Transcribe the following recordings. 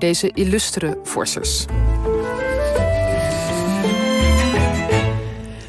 deze illustere forsers.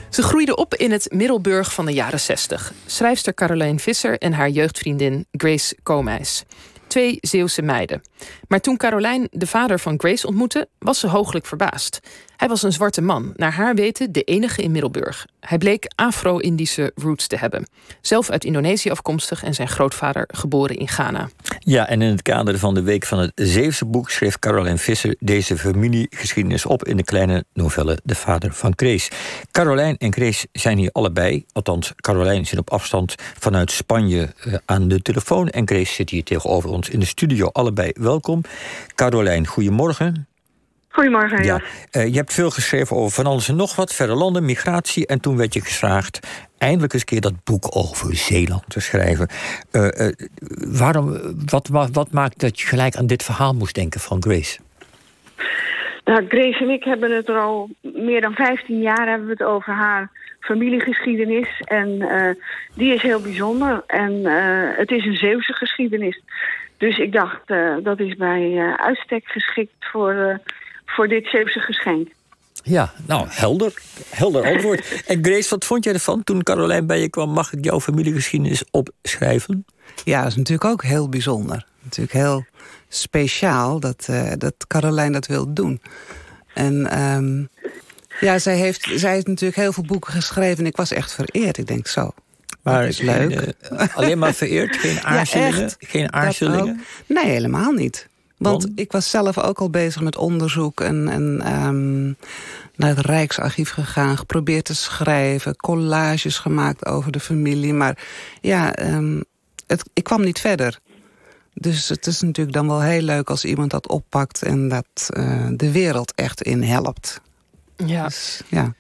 Ze groeide op in het Middelburg van de jaren 60. Schrijfster Caroline Visser en haar jeugdvriendin Grace Koolmeis. Twee Zeeuwse meiden. Maar toen Caroline de vader van Grace ontmoette, was ze hooglijk verbaasd. Hij was een zwarte man, naar haar weten de enige in Middelburg. Hij bleek Afro-Indische roots te hebben. Zelf uit Indonesië afkomstig en zijn grootvader geboren in Ghana. Ja, en in het kader van de Week van het Zeeuwse boek schreef Caroline Visser deze familiegeschiedenis op in de kleine novelle De Vader van Grace. Caroline en Grace zijn hier allebei, althans Caroline zit op afstand vanuit Spanje eh, aan de telefoon en Grace zit hier tegenover ons in de studio. Allebei welkom. Caroline, goedemorgen. Goedemorgen, ja. Uh, je hebt veel geschreven over van alles en nog wat, verre landen, migratie. En toen werd je gevraagd eindelijk eens een keer dat boek over Zeeland te schrijven. Uh, uh, waarom, wat, wat, wat maakt dat je gelijk aan dit verhaal moest denken van Grace? Nou, Grace en ik hebben het er al meer dan 15 jaar hebben we het over haar familiegeschiedenis. En die is heel bijzonder. En het is een Zeeuwse geschiedenis. Dus ik dacht, dat is bij uitstek geschikt voor voor dit Zeeuwse geschenk. Ja, nou, helder. Helder antwoord. en Grace, wat vond jij ervan toen Carolijn bij je kwam? Mag ik jouw familiegeschiedenis opschrijven? Ja, dat is natuurlijk ook heel bijzonder. Natuurlijk heel speciaal dat, uh, dat Carolijn dat wil doen. En um, ja, zij heeft, zij heeft natuurlijk heel veel boeken geschreven... en ik was echt vereerd. Ik denk zo, maar dat is leuk. uh, alleen maar vereerd? Geen aarzelingen? Ja, geen aarzelingen? Nee, helemaal niet. Want ik was zelf ook al bezig met onderzoek en, en um, naar het Rijksarchief gegaan, geprobeerd te schrijven, collages gemaakt over de familie. Maar ja, um, het, ik kwam niet verder. Dus het is natuurlijk dan wel heel leuk als iemand dat oppakt en dat uh, de wereld echt in helpt. Ja. Dus, ja.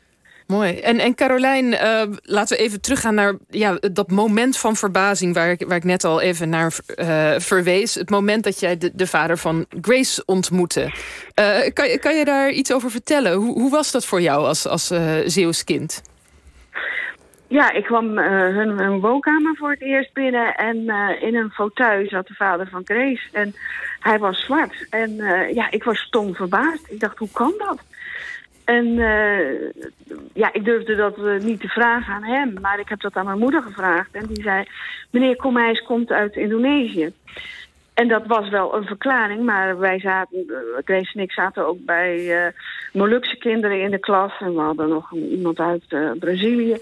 Mooi. En, en Carolijn, uh, laten we even teruggaan naar ja, dat moment van verbazing... waar ik, waar ik net al even naar uh, verwees. Het moment dat jij de, de vader van Grace ontmoette. Uh, kan, kan je daar iets over vertellen? Hoe, hoe was dat voor jou als, als Zeeuws kind? Ja, ik kwam hun, hun, woonkamer voor het eerst binnen... en in een fauteuil zat de vader van Grace. En hij was zwart. En ja, ik was stom verbaasd. Ik dacht, hoe kan dat? En uh, ja, ik durfde dat uh, niet te vragen aan hem. Maar ik heb dat aan mijn moeder gevraagd. En die zei, meneer Komijs komt uit Indonesië. En dat was wel een verklaring. Maar wij zaten, uh, Grace en ik zaten ook bij uh, Molukse kinderen in de klas. En we hadden nog iemand uit Brazilië.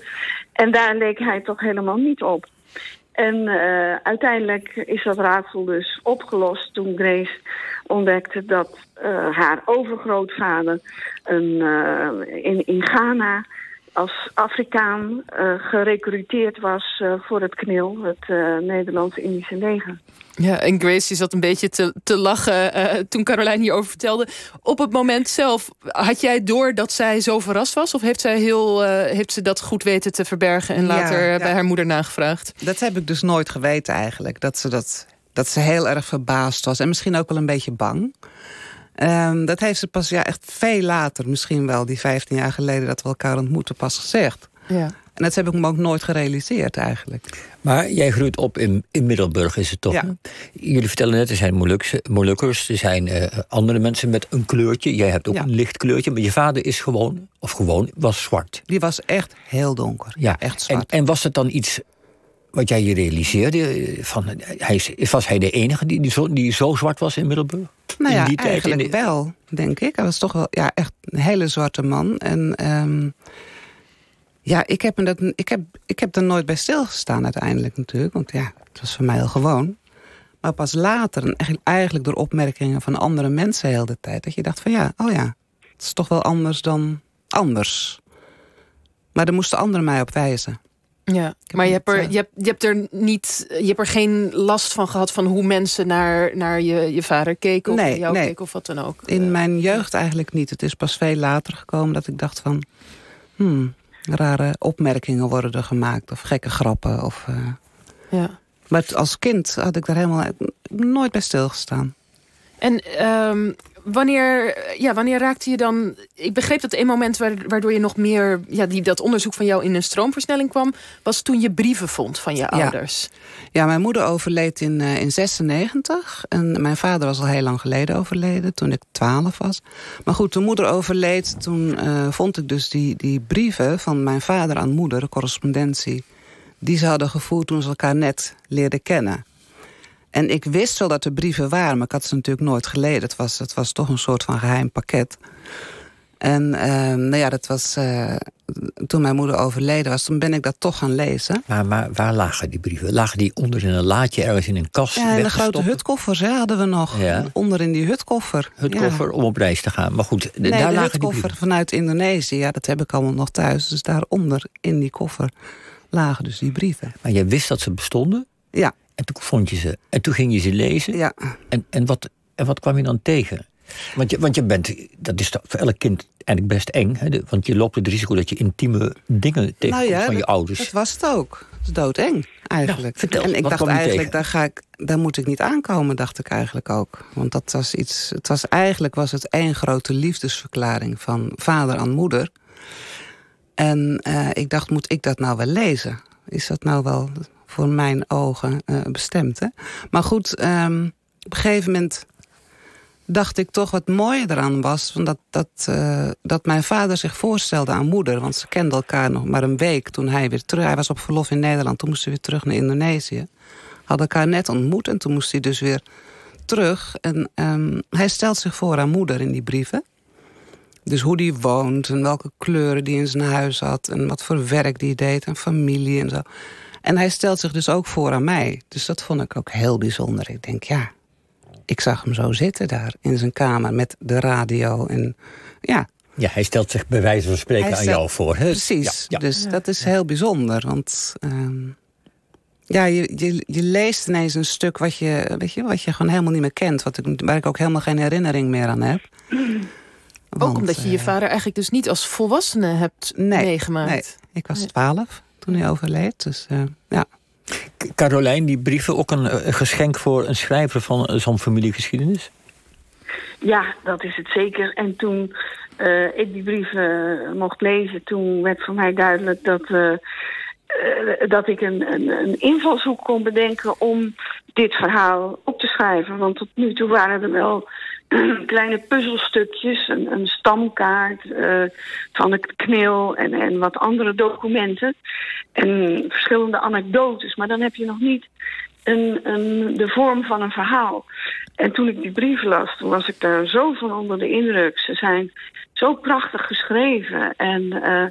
En daar leek hij toch helemaal niet op. En uh, uiteindelijk is dat raadsel dus opgelost toen Grace ontdekte dat uh, haar overgrootvader een, uh, in, in Ghana als Afrikaan gerecruiteerd was voor het KNIL, het Nederlandse Indische leger. Ja, en Grace zat een beetje te, te lachen toen Caroline hierover vertelde. Op het moment zelf, had jij door dat zij zo verrast was? Of heeft, zij heel, heeft ze dat goed weten te verbergen en later ja. bij haar moeder nagevraagd? Dat heb ik dus nooit geweten eigenlijk. Dat ze, dat, dat ze heel erg verbaasd was en misschien ook wel een beetje bang. Um, dat heeft ze pas ja, echt veel later, misschien wel die 15 jaar geleden... dat we elkaar ontmoeten, pas gezegd. Ja. En dat heb ik me ook nooit gerealiseerd eigenlijk. Maar jij groeit op in, in Middelburg, is het toch? Ja. Jullie vertellen net, er zijn Molukkers... er zijn uh, andere mensen met een kleurtje. Jij hebt ook ja. een licht kleurtje, maar je vader is gewoon... of gewoon, was zwart. Die was echt heel donker. Ja, echt zwart. En, en was het dan iets wat jij je realiseerde? Van, hij, was hij de enige die, die, zo, die zo zwart was in Middelburg? Nou ja, in die eigenlijk tijd, wel, denk ik. Hij was toch wel ja, echt een hele zwarte man. En um, ja, ik heb, dat, ik, heb, ik heb er nooit bij stilgestaan uiteindelijk natuurlijk. Want ja, het was voor mij heel gewoon. Maar pas later, en eigenlijk door opmerkingen van andere mensen heel de tijd... dat je dacht van ja, oh ja, het is toch wel anders dan anders. Maar daar moesten anderen mij op wijzen. Ja, maar je hebt, er, je, hebt, je hebt er niet, je hebt er geen last van gehad van hoe mensen naar, naar je, je vader keken of nee, jou nee. keken of wat dan ook. In mijn jeugd eigenlijk niet. Het is pas veel later gekomen dat ik dacht van, hmm, rare opmerkingen worden er gemaakt of gekke grappen. Of, uh... ja. Maar als kind had ik daar helemaal nooit bij stilgestaan. En ehm, wanneer, ja, wanneer raakte je dan... Ik begreep dat een moment waardoor je nog meer... Ja, die, dat onderzoek van jou in een stroomversnelling kwam... was toen je brieven vond van je ouders. Ja, mijn moeder overleed in, uh, in 96. En mijn vader was al heel lang geleden overleden, toen ik 12 was. Maar goed, toen moeder overleed, toen uh, vond ik dus die, die brieven... van mijn vader aan moeder, de correspondentie... die ze hadden gevoerd toen ze elkaar net leerden kennen... En ik wist wel dat er brieven waren, maar ik had ze natuurlijk nooit gelezen. Het was, het was toch een soort van geheim pakket. En uh, nou ja, dat was uh, toen mijn moeder overleden was, toen ben ik dat toch gaan lezen. Maar, maar waar lagen die brieven? Lagen die onder in een laadje ergens in een kast? Ja, in de grote hutkoffers hè, hadden we nog. Ja. Onder in die hutkoffer. Hutkoffer om op reis te gaan. Maar goed, nee, daar de lagen hutkoffer vanuit Indonesië, ja, dat heb ik allemaal nog thuis. Dus daaronder in die koffer lagen dus die brieven. Maar je wist dat ze bestonden? Ja. En toen vond je ze. En toen ging je ze lezen. Ja. En, en, wat, en wat kwam je dan tegen? Want je, want je bent, dat is voor elk kind eigenlijk best eng. Hè? Want je loopt het risico dat je intieme dingen tegenkomt nou ja, van je ouders. Dat was het ook. Het is doodeng, eigenlijk. Nou, vertel, en ik wat dacht kwam je eigenlijk, daar, ga ik, daar moet ik niet aankomen, dacht ik eigenlijk ook. Want dat was iets. Het was eigenlijk was het één grote liefdesverklaring van vader aan moeder. En uh, ik dacht, moet ik dat nou wel lezen? Is dat nou wel voor mijn ogen uh, bestemd. Hè? Maar goed, um, op een gegeven moment dacht ik toch wat mooier eraan was... dat, dat, uh, dat mijn vader zich voorstelde aan moeder. Want ze kenden elkaar nog maar een week toen hij weer terug... Hij was op verlof in Nederland, toen moest hij weer terug naar Indonesië. Hadden elkaar net ontmoet en toen moest hij dus weer terug. En um, hij stelt zich voor aan moeder in die brieven. Dus hoe die woont en welke kleuren die in zijn huis had... en wat voor werk die deed en familie en zo... En hij stelt zich dus ook voor aan mij. Dus dat vond ik ook heel bijzonder. Ik denk, ja, ik zag hem zo zitten daar in zijn kamer met de radio. En ja. Ja, hij stelt zich bij wijze van spreken Hij aan stelt- jou voor. Hè? Precies. Ja, ja. Dus dat is heel bijzonder. Want ehm, ja, je, je, je leest ineens een stuk wat je, weet je, wat je gewoon helemaal niet meer kent. Wat ik, waar ik ook helemaal geen herinnering meer aan heb. Ook omdat je je eh, vader eigenlijk dus niet als volwassene hebt Nee, meegemaakt. nee, ik was twaalf toen hij overleed. Dus eh, ja. Carolijn, die brieven ook een, eh, geschenk voor een schrijver van eh, zo'n familiegeschiedenis? Ja, dat is het zeker. En toen eh, ik die brieven mocht lezen, toen werd voor mij duidelijk dat, dat ik een, een, een invalshoek kon bedenken om dit verhaal op te schrijven. Want tot nu toe waren er wel kleine puzzelstukjes, een, een stamkaart eh, van het kneel en, en wat andere documenten. En verschillende anekdotes, maar dan heb je nog niet een, een, de vorm van een verhaal. En toen ik die brief las, toen was ik daar zo van onder de indruk. Ze zijn zo prachtig geschreven en eh,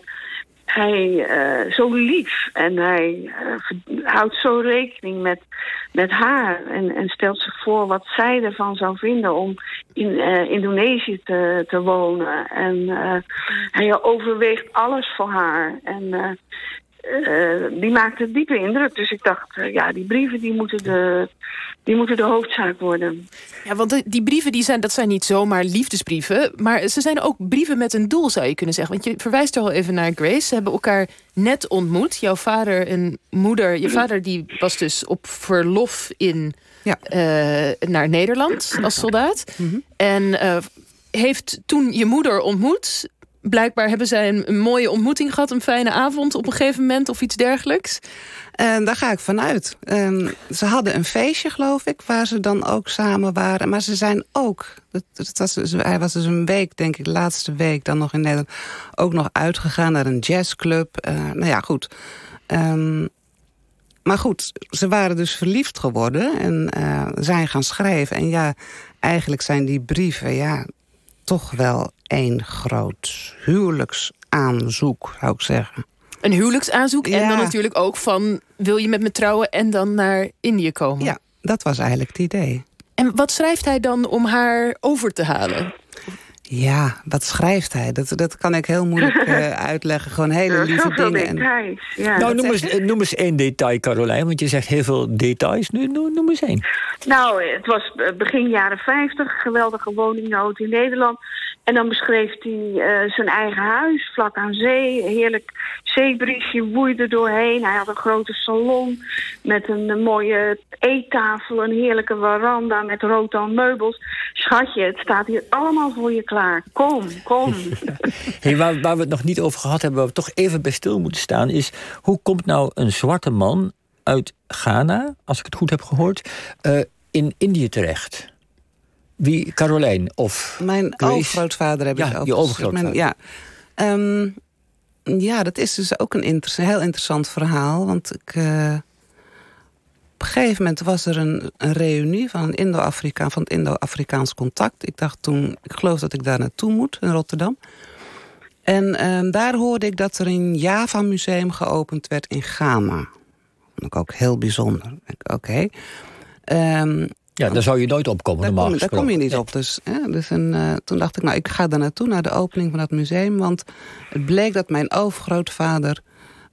hij eh, zo lief. En hij eh, houdt zo rekening met, met haar en, en stelt zich voor wat zij ervan zou vinden om in eh, Indonesië te, te wonen. En hij overweegt alles voor haar. En die maakte diepe indruk. Dus ik dacht, ja, die brieven die moeten, de, die moeten de hoofdzaak worden. Ja, want de- die brieven die zijn, dat zijn niet zomaar liefdesbrieven. Maar ze zijn ook brieven met een doel, zou je kunnen zeggen. Want je verwijst er al even naar Grace. Ze hebben elkaar net ontmoet. Jouw vader en moeder. Je vader die was dus op verlof in, Ja. eh, naar Nederland als soldaat. Mhm. En eh, heeft toen je moeder ontmoet. Blijkbaar hebben zij een, mooie ontmoeting gehad. Een fijne avond op een gegeven moment of iets dergelijks. Daar ga ik vanuit. Ze hadden een feestje, geloof ik, waar ze dan ook samen waren. Maar ze zijn ook, was, dus- hij was dus een week, denk ik, de laatste week dan nog in Nederland... ook nog uitgegaan naar een jazzclub. Eh, nou ja, goed. Ehm, maar goed, ze waren dus verliefd geworden en eh, zijn gaan schrijven. En ja, eigenlijk zijn die brieven, ja, toch wel één groot huwelijksaanzoek, zou ik zeggen. Een huwelijksaanzoek. En dan natuurlijk ook van wil je met me trouwen en dan naar Indië komen. Ja, dat was eigenlijk het idee. En wat schrijft hij dan om haar over te halen? Ja, wat schrijft hij? Dat, dat kan ik heel moeilijk eh, uitleggen. Gewoon hele lieve dingen. En, details. Ja. nou, noem eens, noem eens één detail, Carolijn. Want je zegt heel veel details. Nu, noem, noem eens één. Nou, het was eh, begin jaren 50, geweldige woningnood in Nederland. En dan beschreef hij zijn eigen huis, vlak aan zee. Heerlijk zeebriesje woeide doorheen. Hij had een grote salon met een, mooie eettafel, een heerlijke veranda met rotan meubels. Schatje, het staat hier allemaal voor je klaar. Kom, kom. hey, waar, we het nog niet over gehad hebben, waar we toch even bij stil moeten staan, is hoe komt nou een zwarte man uit Ghana, als ik het goed heb gehoord, uh, in Indië terecht? Wie, Carolijn of Mijn overgrootvader heb ik ja, je overgrootvader. ja. Um, ja, dat is dus ook een heel interessant verhaal. Want ik, uh, op een gegeven moment was er een, een reunie van, een Indo -Afrika, van het Indo-Afrikaans contact. Ik dacht toen, ik geloof dat ik daar naartoe moet, in Rotterdam. En uh, daar hoorde ik dat er een Java-museum geopend werd in Ghana. Dat vond ik ook heel bijzonder. Oké. Okay. Um, ja, daar zou je nooit op komen, daar kom, daar kom je niet op. Dus, hè, dus en, uh, toen dacht ik, nou, ik ga daar naartoe, naar de opening van dat museum. Want het bleek dat mijn overgrootvader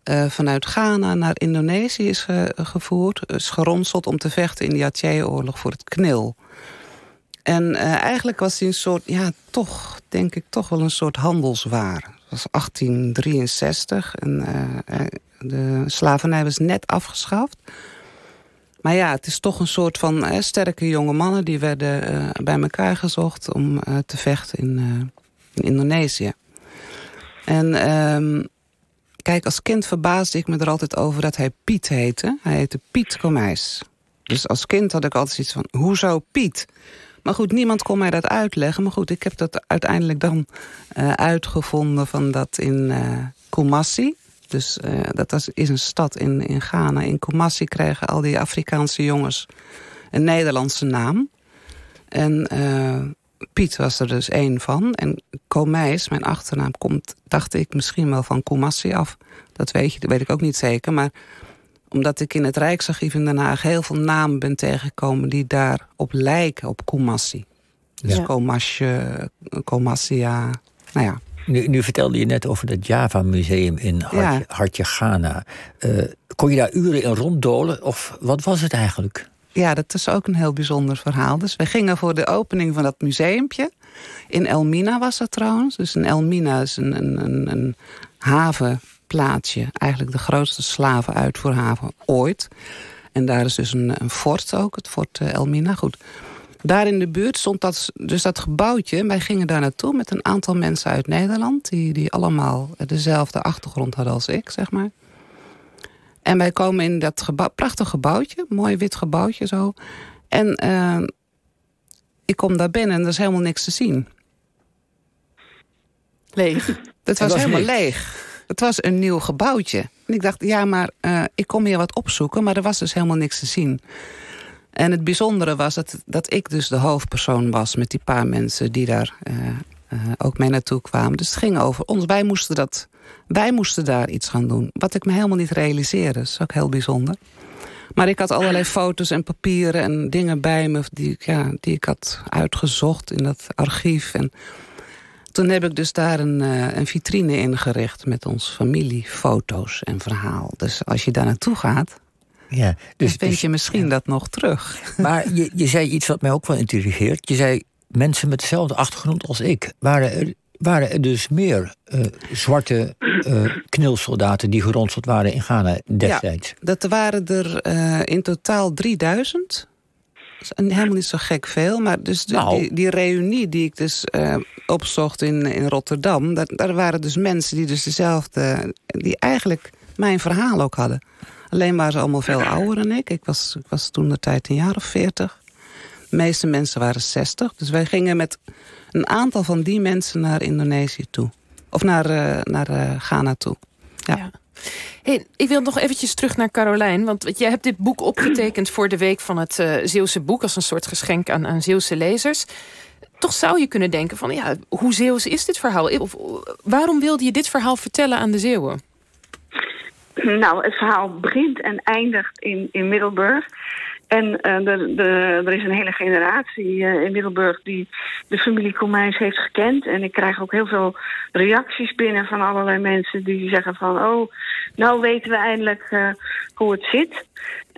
uh, vanuit Ghana naar Indonesië is ge, gevoerd. Is geronseld om te vechten in de Aceh-oorlog voor het knil. En uh, eigenlijk was hij een soort, ja, toch, denk ik, toch wel een soort handelswaar. Het was 1863 en de slavernij was net afgeschaft. Maar ja, het is toch een soort van sterke jonge mannen... die werden uh, bij elkaar gezocht om uh, te vechten in, uh, in Indonesië. En um, kijk, als kind verbaasde ik me er altijd over dat hij Piet heette. Hij heette Piet Komijs. Dus als kind had ik altijd iets van, hoezo Piet? Maar goed, niemand kon mij dat uitleggen. Maar goed, ik heb dat uiteindelijk dan uitgevonden... van dat in Kumasi, dus uh, dat is een stad in, in Ghana. In Kumasi krijgen al die Afrikaanse jongens een Nederlandse naam. En uh, Piet was er dus één van. En Komijs, mijn achternaam, komt, dacht ik, misschien wel van Kumasi af. Dat weet, je, dat weet ik ook niet zeker. Maar omdat ik in het Rijksarchief in Den Haag heel veel namen ben tegengekomen... die daarop lijken, op Kumasi. Dus ja. Komasje, Komasia, nou ja... Nu, nu, vertelde je net over het Java-museum in Hartje, Hartje Ghana. Uh, kon je daar uren in ronddolen of wat was het eigenlijk? Ja, dat is ook een heel bijzonder verhaal. Dus we gingen voor de opening van dat museumpje. In Elmina was dat trouwens. Dus in Elmina is een, een, een, een havenplaatsje. Eigenlijk de grootste slavenuitvoerhaven ooit. En daar is dus een, een fort ook, het fort eh, Elmina. Goed. Daar in de buurt stond dat, dus dat gebouwtje. Wij gingen daar naartoe met een aantal mensen uit Nederland... die, die allemaal dezelfde achtergrond hadden als ik, zeg maar. En wij komen in dat gebouw, prachtig gebouwtje. Mooi wit gebouwtje zo. En uh, ik kom daar binnen en er is helemaal niks te zien. Leeg. Het was, was, helemaal leeg. Het was een nieuw gebouwtje. En ik dacht, ja, maar uh, ik kom hier wat opzoeken... maar er was dus helemaal niks te zien. En het bijzondere was dat, dat ik dus de hoofdpersoon was... met die paar mensen die daar uh, uh, ook mee naartoe kwamen. Dus het ging over ons. Wij moesten, dat, wij moesten daar iets gaan doen. Wat ik me helemaal niet realiseerde. Dat is ook heel bijzonder. Maar ik had allerlei foto's en papieren en dingen bij me... die, ja, die ik had uitgezocht in dat archief. En toen heb ik dus daar een, uh, een vitrine ingericht... met ons familiefoto's en verhaal. Dus als je daar naartoe gaat ja, dus, vind dus- je misschien dat nog terug. Maar je, je zei iets wat mij ook wel intrigeert. Je zei mensen met dezelfde achtergrond als ik. Waren er, waren er dus meer uh, zwarte uh, knilsoldaten die geronseld waren in Ghana destijds? Ja, dat waren er uh, in totaal 3000. Dat is helemaal niet zo gek veel. Maar dus nou. die, die reunie die ik dus opzocht in, in Rotterdam... Daar, daar waren dus mensen die dus dezelfde... die eigenlijk mijn verhaal ook hadden. Alleen waren ze allemaal veel ouder dan ik. Ik was, ik was toen de tijd een jaar of veertig. De meeste mensen waren zestig. Dus wij gingen met een aantal van die mensen naar Indonesië toe. Of naar, uh, naar uh, Ghana toe. Ja. ja. Hey, ik wil nog eventjes terug naar Carolijn. Want jij hebt dit boek opgetekend voor de week van het uh, Zeeuwse boek... als een soort geschenk aan, aan Zeeuwse lezers. Toch zou je kunnen denken van... ja, hoe Zeeuws is dit verhaal? Of, waarom wilde je dit verhaal vertellen aan de Zeeuwen? Nou, het verhaal begint en eindigt in, in Middelburg. En uh, de, de, er is een hele generatie uh, in Middelburg die de familie Komijns heeft gekend. En ik krijg ook heel veel reacties binnen van allerlei mensen die zeggen van... oh, nou weten we eindelijk uh, hoe het zit.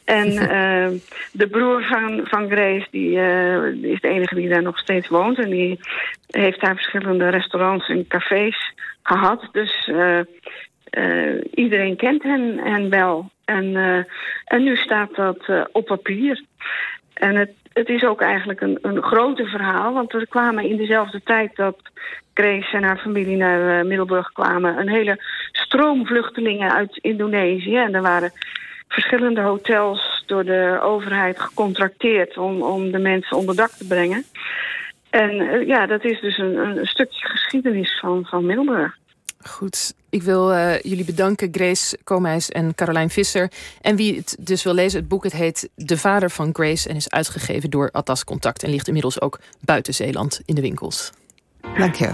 En uh, de broer van, van Grace, die uh, is de enige die daar nog steeds woont. En die heeft daar verschillende restaurants en cafés gehad. Dus iedereen kent hen, hen wel. En, en nu staat dat op papier. En het, het is ook eigenlijk een, een groter verhaal. Want er kwamen in dezelfde tijd dat Grace en haar familie naar Middelburg kwamen... een hele stroom vluchtelingen uit Indonesië. En er waren verschillende hotels door de overheid gecontracteerd... om, om de mensen onder dak te brengen. En ja, dat is dus een, een stukje geschiedenis van, van Middelburg. Goed, ik wil uh, jullie bedanken, Grace Komeis en Carolijn Visser. En wie het dus wil lezen, het boek het heet De Vader van Grace... en is uitgegeven door Atlas Contact... en ligt inmiddels ook buiten Zeeland in de winkels. Dank je.